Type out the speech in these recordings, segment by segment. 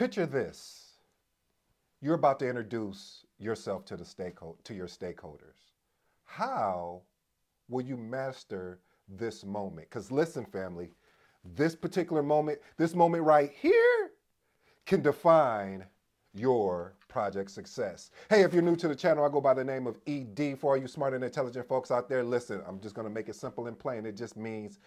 Picture this. You're about to introduce yourself to the stakeholder to your stakeholders. How will you master this moment? Because listen, family, this particular moment, this moment right here can define your project success. Hey, if you're new to the channel, I go by the name of ED. For all you smart and intelligent folks out there, listen, I'm just gonna make it simple and plain. It just means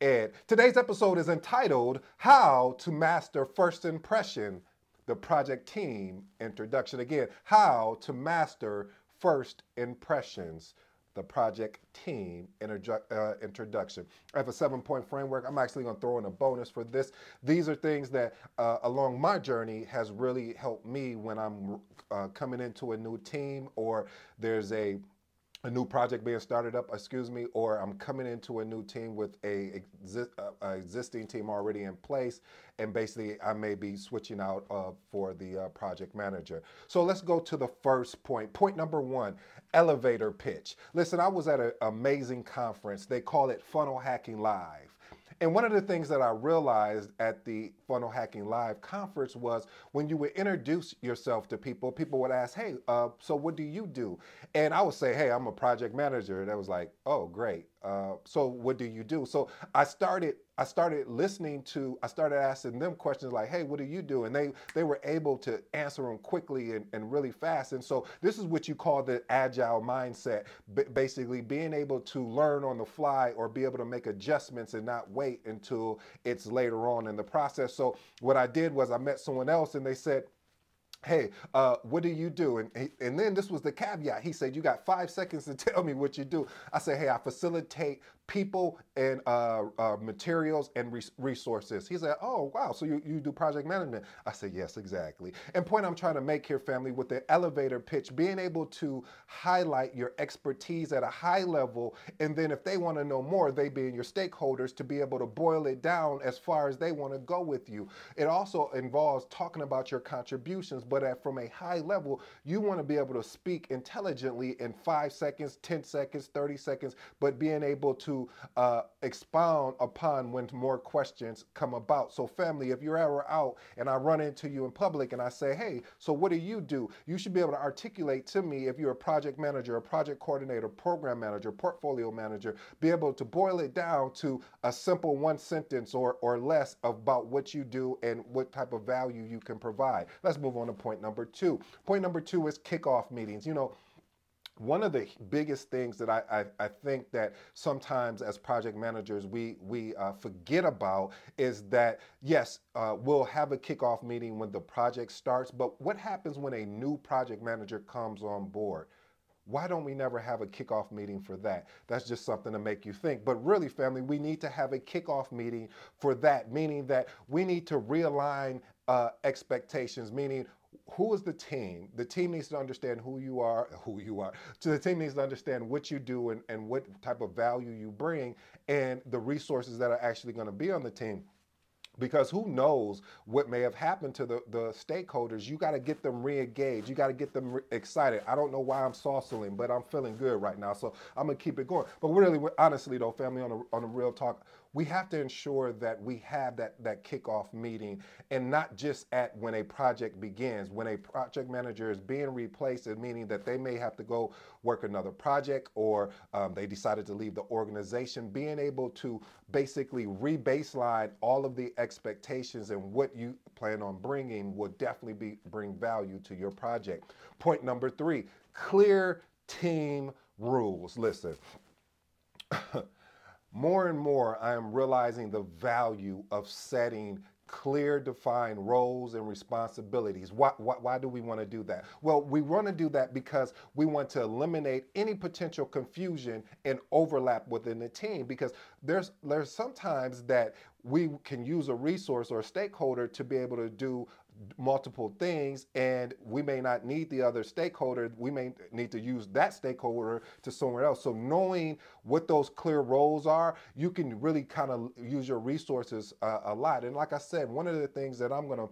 Ed. Today's episode is entitled How to Master First Impression, the project team introduction. Again, how to master first impressions the project team uh, introduction. I have a seven point framework. I'm actually going to throw in a bonus for this. These are things that uh, along my journey has really helped me when I'm uh, coming into a new team or there's a a new project being started up, excuse me, or I'm coming into a new team with a, exi uh, existing team already in place, and basically I may be switching out uh, for the uh, project manager. So let's go to the first point. Point number one, elevator pitch. Listen, I was at an amazing conference. They call it Funnel Hacking Live. And one of the things that I realized at the Funnel Hacking Live conference was when you would introduce yourself to people, people would ask, Hey, uh, so what do you do? And I would say, Hey, I'm a project manager. And I was like, Oh, great. Uh, so what do you do? So I started I started listening to, I started asking them questions like, hey, what do you do? And they, they were able to answer them quickly and, and really fast. And so this is what you call the agile mindset, B basically being able to learn on the fly or be able to make adjustments and not wait until it's later on in the process. So what I did was I met someone else and they said, hey, uh, what do you do? And, and then this was the caveat. He said, you got five seconds to tell me what you do. I said, hey, I facilitate people and uh, uh, materials and resources. He said, oh, wow, so you, you do project management. I said, yes, exactly. And point I'm trying to make here, family, with the elevator pitch, being able to highlight your expertise at a high level, and then if they want to know more, they being your stakeholders, to be able to boil it down as far as they want to go with you. It also involves talking about your contributions, but at, from a high level, you want to be able to speak intelligently in five seconds, 10 seconds, 30 seconds, but being able to uh, expound upon when more questions come about. So, family, if you're ever out and I run into you in public and I say, hey, so what do you do? You should be able to articulate to me if you're a project manager, a project coordinator, program manager, portfolio manager, be able to boil it down to a simple one sentence or, or less about what you do and what type of value you can provide. Let's move on to point number two. Point number two is kickoff meetings. You know, one of the biggest things that I, I, I, think that sometimes as project managers we, we uh, forget about is that yes, uh, we'll have a kickoff meeting when the project starts, but what happens when a new project manager comes on board? Why don't we never have a kickoff meeting for that? That's just something to make you think. But really, family, we need to have a kickoff meeting for that, meaning that we need to realign uh, expectations, meaning who is the team? The team needs to understand who you are, who you are. So the team needs to understand what you do and, and what type of value you bring and the resources that are actually going to be on the team because who knows what may have happened to the, the stakeholders? You got to get them re-engaged. You got to get them re- excited. I don't know why i'm saucing but i'm feeling good right now so i'm gonna keep it going. But really honestly though family on a, on a real talk we have to ensure that we have that, that kickoff meeting and not just at when a project begins. When a project manager is being replaced, meaning that they may have to go work another project or um, they decided to leave the organization, being able to basically re-baseline all of the expectations and what you plan on bringing will definitely be bring value to your project. Point number three, clear team rules. Listen. More and more, I am realizing the value of setting clear defined roles and responsibilities. Why, why, why, do we want to do that? Well, we want to do that because we want to eliminate any potential confusion and overlap within the team because there's there's sometimes that we can use a resource or a stakeholder to be able to do multiple things and we may not need the other stakeholder. We may need to use that stakeholder to somewhere else. So knowing what those clear roles are you can really kind of use your resources uh, a lot. And like i said one of the things that i'm going to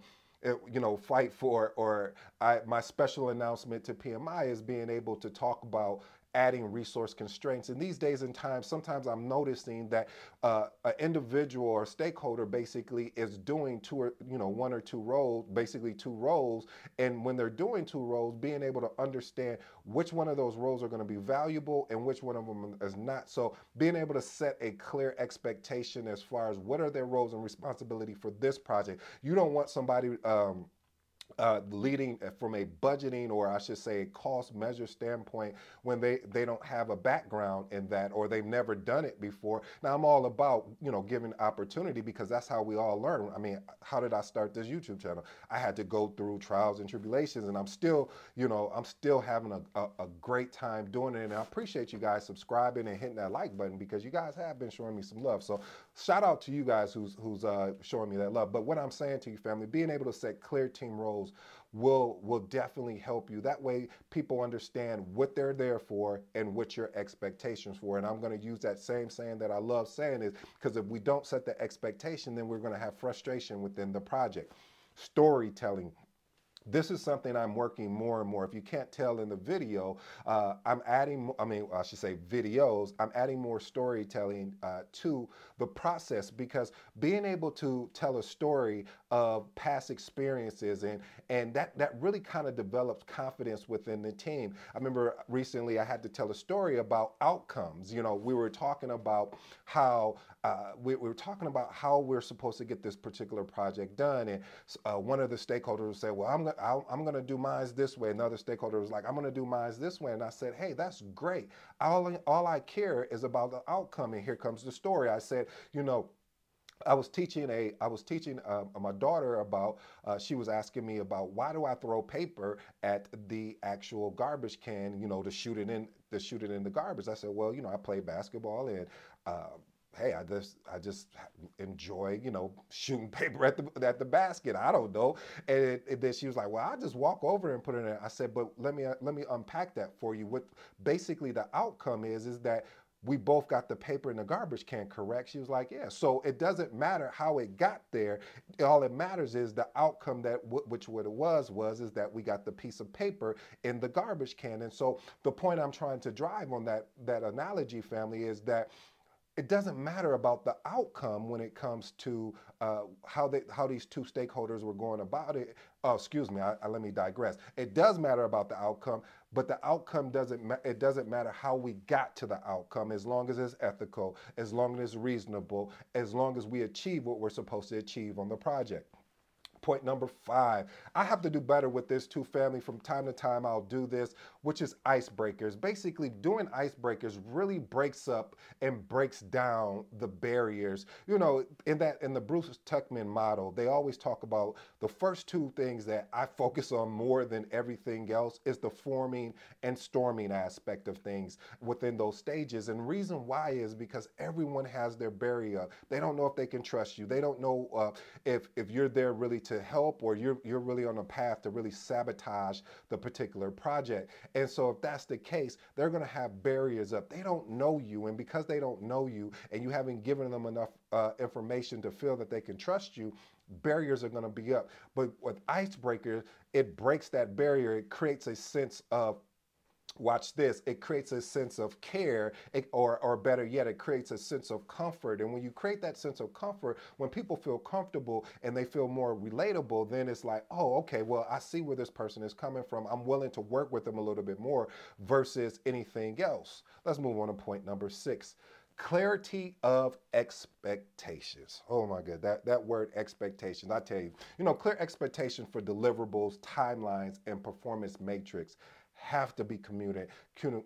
uh, you know fight for or I, my special announcement to pmi is being able to talk about adding resource constraints. And these days and times, sometimes I'm noticing that uh, an individual or stakeholder basically is doing two or you know one or two roles, basically two roles. And when they're doing two roles, being able to understand which one of those roles are going to be valuable and which one of them is not. So being able to set a clear expectation as far as what are their roles and responsibility for this project. You don't want somebody um, uh, leading from a budgeting or I should say cost measure standpoint when they, they don't have a background in that or they've never done it before. Now I'm all about, you know, giving opportunity because that's how we all learn. I mean, how did I start this YouTube channel? I had to go through trials and tribulations and I'm still, you know, I'm still having a, a, a great time doing it. And I appreciate you guys subscribing and hitting that like button because you guys have been showing me some love. So shout out to you guys who's, who's uh, showing me that love. But what I'm saying to you family, being able to set clear team roles will will definitely help you. That way people understand what they're there for and what your expectations for. And I'm going to use that same saying that I love saying is because if we don't set the expectation, then we're going to have frustration within the project. Storytelling, this is something I'm working more and more. If you can't tell in the video, uh, I'm adding, I mean, I should say videos, I'm adding more storytelling uh, to the process because being able to tell a story of past experiences and, and that, that really kind of develops confidence within the team. I remember recently I had to tell a story about outcomes. You know, we were talking about how uh, we, we, were talking about how we're supposed to get this particular project done. And uh, one of the stakeholders said, well, I'm, i am going to do mine this way. Another stakeholder was like, I'm going to do mine this way. And I said, hey, that's great. All, all I care is about the outcome. And here comes the story. I said, you know, I was teaching a I was teaching uh, my daughter about uh, she was asking me about why do I throw paper at the actual garbage can you know to shoot it in to shoot it in the garbage I said well you know I play basketball and uh, hey, I just I just enjoy, you know, shooting paper at the at the basket. I don't know. And, it, and then she was like, well, I just walk over and put it in. I said, but let me uh, let me unpack that for you. What basically the outcome is is that we both got the paper in the garbage can correct. She was like, yeah. So it doesn't matter how it got there. All it matters is the outcome that which what it was was is that we got the piece of paper in the garbage can. And so the point I'm trying to drive on that that analogy, family, is that it doesn't matter about the outcome when it comes to uh, how they how these two stakeholders were going about it. Oh, excuse me. I, I, let me digress. It does matter about the outcome, but the outcome doesn't. it doesn't matter how we got to the outcome, as long as it's ethical, as long as it's reasonable, as long as we achieve what we're supposed to achieve on the project. Point number five, I have to do better with this too, family. From time to time, I'll do this, which is icebreakers. Basically, doing icebreakers really breaks up and breaks down the barriers. You know, in that in the Bruce Tuckman model, they always talk about the first two things that I focus on more than everything else is the forming and storming aspect of things within those stages. And reason why is because everyone has their barrier. They don't know if they can trust you. They don't know uh, if if you're there really to to help or you're, you're really on a path to really sabotage the particular project. And so if that's the case, they're going to have barriers up. They don't know you. And because they don't know you and you haven't given them enough uh, information to feel that they can trust you, barriers are going to be up. But with Icebreaker, it breaks that barrier. It creates a sense of watch this, it creates a sense of care, it, or, or better yet, it creates a sense of comfort. And when you create that sense of comfort, when people feel comfortable and they feel more relatable, then it's like, oh, okay, well, I see where this person is coming from. I'm willing to work with them a little bit more versus anything else. Let's move on to point number six clarity of expectations. Oh my God, that, that word expectations. I tell you, you know, clear expectation for deliverables, timelines, and performance matrix have to be communi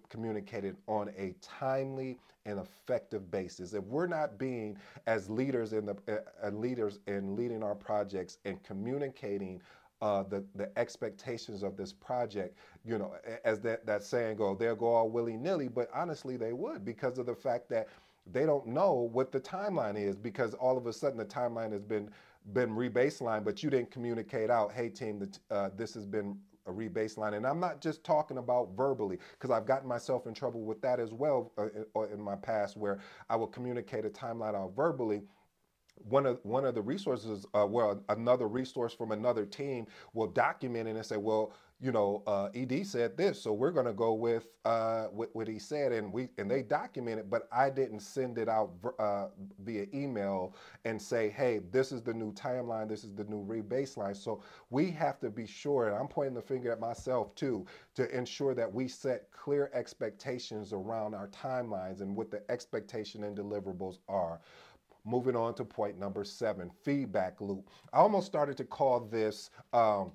communicated on a timely and effective basis. If we're not being as leaders in the uh, leaders in leading our projects and communicating uh, the the expectations of this project, you know, as that that saying go, they'll go all willy nilly, but honestly they would because of the fact that they don't know what the timeline is because all of a sudden the timeline has been been rebaseline, but you didn't communicate out, hey team, that uh, this has been a rebaseline. And I'm not just talking about verbally, because I've gotten myself in trouble with that as well uh, in, uh, in my past, where I will communicate a timeline out verbally one of one of the resources, uh, well, another resource from another team will document it and say, well, you know, uh, Ed said this, so we're going to go with uh, what, what, he said, and we and they document it. But I didn't send it out uh, via email and say, hey, this is the new timeline, this is the new rebaseline. So we have to be sure, and I'm pointing the finger at myself too, to ensure that we set clear expectations around our timelines and what the expectation and deliverables are. Moving on to point number seven, feedback loop. I almost started to call this. Um,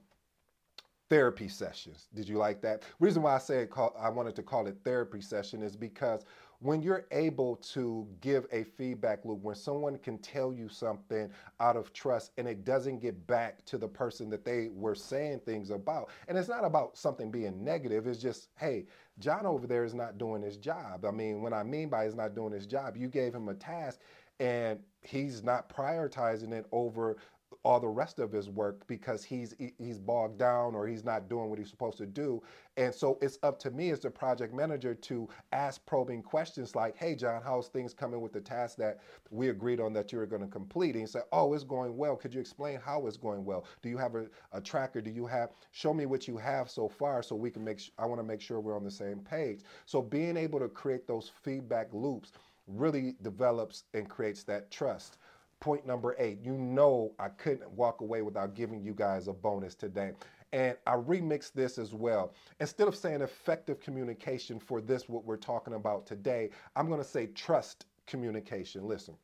therapy sessions. Did you like that? Reason why I say call, I wanted to call it therapy session is because when you're able to give a feedback loop, when someone can tell you something out of trust and it doesn't get back to the person that they were saying things about, and it's not about something being negative, it's just, hey, John over there is not doing his job. I mean, what I mean by he's not doing his job, you gave him a task and he's not prioritizing it over all the rest of his work because he's he's bogged down or he's not doing what he's supposed to do. And so it's up to me as the project manager to ask probing questions like, "Hey, John, how's things coming with the task that we agreed on that you were going to complete?" And he said, "Oh, it's going well. Could you explain how it's going well? Do you have a, a tracker? Do you have? Show me what you have so far, so we can make. I want to make sure we're on the same page. So being able to create those feedback loops really develops and creates that trust point number eight. You know, I couldn't walk away without giving you guys a bonus today. And I remixed this as well. Instead of saying effective communication for this, what we're talking about today, I'm to say trust communication. Listen,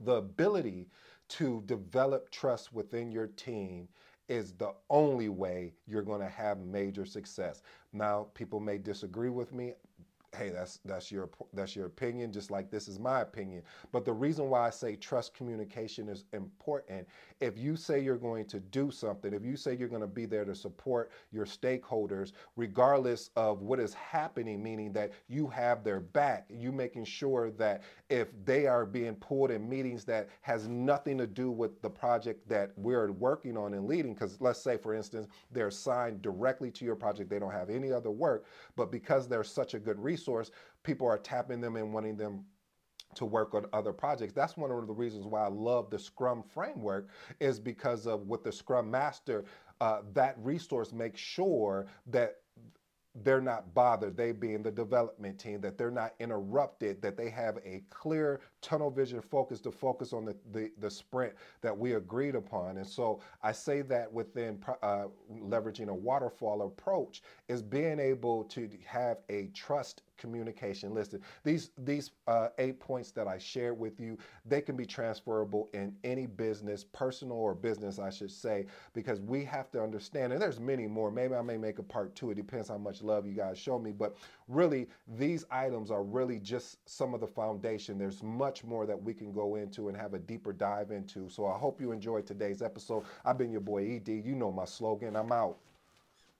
the ability to develop trust within your team is the only way you're going to have major success. Now, people may disagree with me hey that's that's your that's your opinion just like this is my opinion. But the reason why i say trust communication is important if you say you're going to do something if you say you're going to be there to support your stakeholders regardless of what is happening meaning that you have their back you making sure that if they are being pulled in meetings that has nothing to do with the project that we're working on and leading because let's say for instance they're assigned directly to your project they don't have any other work but because they're such a good resource resource, people are tapping them and wanting them to work on other projects. That's one of the reasons why I love the Scrum framework is because of what the Scrum Master, uh, that resource makes sure that they're not bothered, they being the development team, that they're not interrupted, that they have a clear tunnel vision focus to focus on the, the, the sprint that we agreed upon. And so I say that within uh, leveraging a waterfall approach is being able to have a trust communication listed. These these uh, eight points that I shared with you, they can be transferable in any business, personal or business, I should say, because we have to understand. And there's many more. Maybe I may make a part two. It depends how much love you guys show me. But really, these items are really just some of the foundation. There's much more that we can go into and have a deeper dive into. So I hope you enjoyed today's episode. I've been your boy Ed. You know my slogan. I'm out.